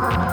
Bye.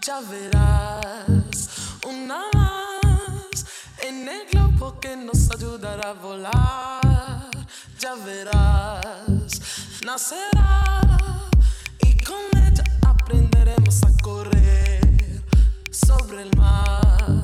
Ya verás una más en el globo que nos ayudará a volar. Ya verás, nacerá y con ella aprenderemos a correr sobre el mar.